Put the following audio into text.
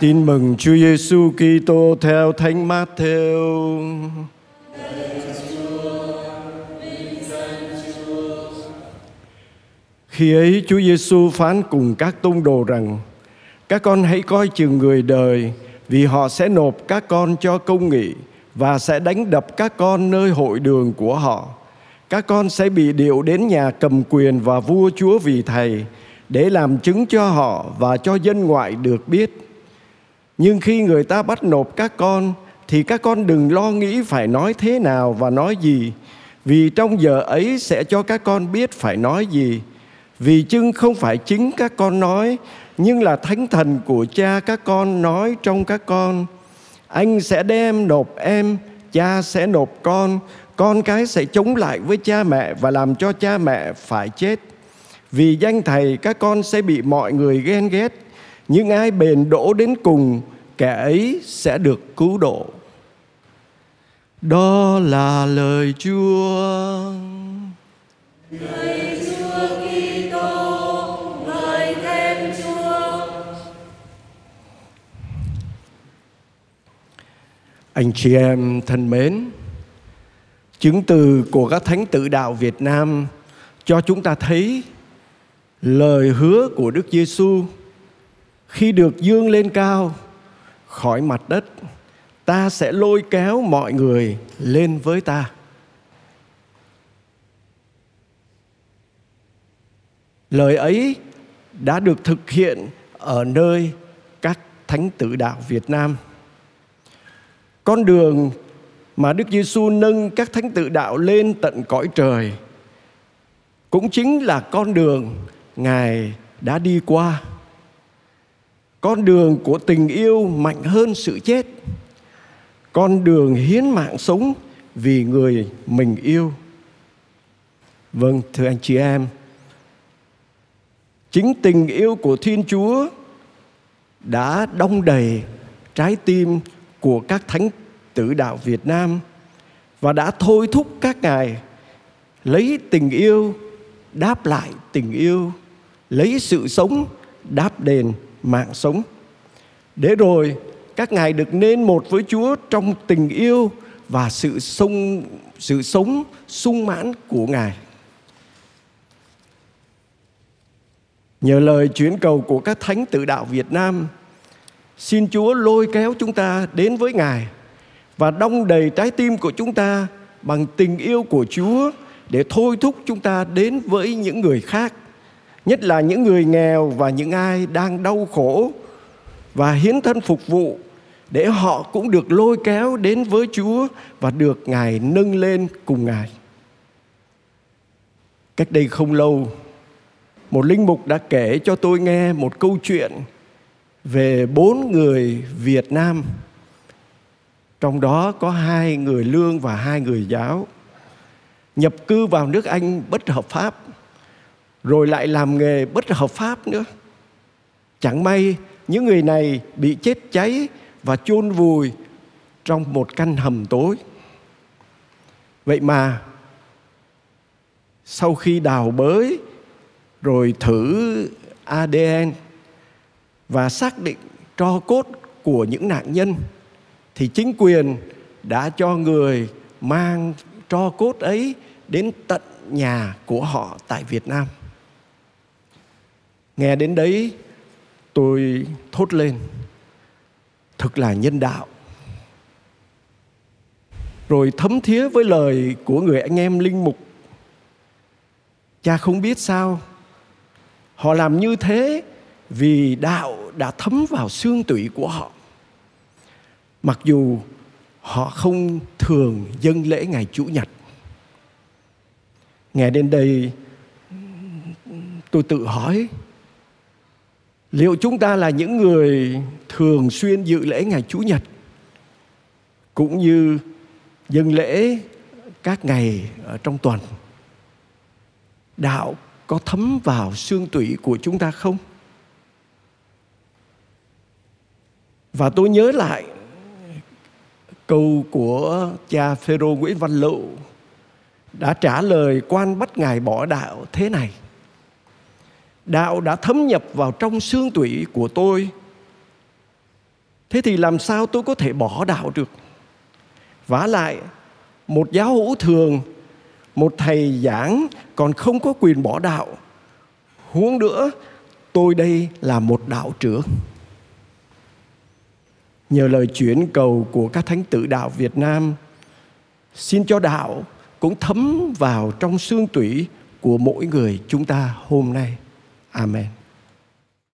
Tin mừng Chúa Giêsu Kitô theo Thánh Matthew. Khi ấy Chúa Giêsu phán cùng các tông đồ rằng: Các con hãy coi chừng người đời, vì họ sẽ nộp các con cho công nghị và sẽ đánh đập các con nơi hội đường của họ. Các con sẽ bị điệu đến nhà cầm quyền và vua chúa vì thầy để làm chứng cho họ và cho dân ngoại được biết nhưng khi người ta bắt nộp các con, thì các con đừng lo nghĩ phải nói thế nào và nói gì, vì trong giờ ấy sẽ cho các con biết phải nói gì. Vì chưng không phải chính các con nói, nhưng là thánh thần của cha các con nói trong các con. Anh sẽ đem nộp em, cha sẽ nộp con con cái sẽ chống lại với cha mẹ và làm cho cha mẹ phải chết. Vì danh thầy các con sẽ bị mọi người ghen ghét nhưng ai bền đổ đến cùng kẻ ấy sẽ được cứu độ đó là lời Chúa. Lời Chúa Kitô, lời khen Chúa. Anh chị em thân mến, chứng từ của các thánh tự đạo Việt Nam cho chúng ta thấy lời hứa của Đức Giêsu khi được dương lên cao, khỏi mặt đất, ta sẽ lôi kéo mọi người lên với ta lời ấy đã được thực hiện ở nơi các thánh tử đạo Việt Nam. Con đường mà Đức Giêsu nâng các thánh tự đạo lên tận cõi trời cũng chính là con đường Ngài đã đi qua con đường của tình yêu mạnh hơn sự chết. Con đường hiến mạng sống vì người mình yêu. Vâng thưa anh chị em, chính tình yêu của thiên chúa đã đong đầy trái tim của các thánh tử đạo việt nam và đã thôi thúc các ngài lấy tình yêu, đáp lại tình yêu, lấy sự sống đáp đền mạng sống để rồi các ngài được nên một với Chúa trong tình yêu và sự sống sự sống sung mãn của ngài. Nhờ lời chuyển cầu của các thánh tự đạo Việt Nam, xin Chúa lôi kéo chúng ta đến với Ngài và đong đầy trái tim của chúng ta bằng tình yêu của Chúa để thôi thúc chúng ta đến với những người khác nhất là những người nghèo và những ai đang đau khổ và hiến thân phục vụ để họ cũng được lôi kéo đến với Chúa và được Ngài nâng lên cùng Ngài. Cách đây không lâu, một linh mục đã kể cho tôi nghe một câu chuyện về bốn người Việt Nam. Trong đó có hai người lương và hai người giáo. Nhập cư vào nước Anh bất hợp pháp rồi lại làm nghề bất hợp pháp nữa chẳng may những người này bị chết cháy và chôn vùi trong một căn hầm tối vậy mà sau khi đào bới rồi thử adn và xác định tro cốt của những nạn nhân, thì chính quyền đã cho người mang tro cốt ấy đến tận nhà của họ tại Việt Nam. Nghe đến đấy, tôi thốt lên, Thực là nhân đạo. Rồi thấm thía với lời của người anh em linh mục. Cha không biết sao, Họ làm như thế vì đạo đã thấm vào xương tủy của họ. Mặc dù họ không thường dâng lễ ngày Chủ nhật. Nghe đến đây, tôi tự hỏi liệu chúng ta là những người thường xuyên dự lễ ngày chủ nhật, cũng như dân lễ các ngày ở trong tuần, đạo có thấm vào xương tủy của chúng ta không? Và tôi nhớ lại câu của cha Phêrô Nguyễn Văn Lựu đã trả lời quan bắt ngài bỏ đạo thế này đạo đã thấm nhập vào trong xương tủy của tôi. Thế thì làm sao tôi có thể bỏ đạo được? Vả lại, một giáo hữu thường, một thầy giảng còn không có quyền bỏ đạo. Huống nữa, tôi đây là một đạo trưởng. Nhờ lời chuyển cầu của các thánh tử đạo Việt Nam, xin cho đạo cũng thấm vào trong xương tủy của mỗi người chúng ta hôm nay. Amen.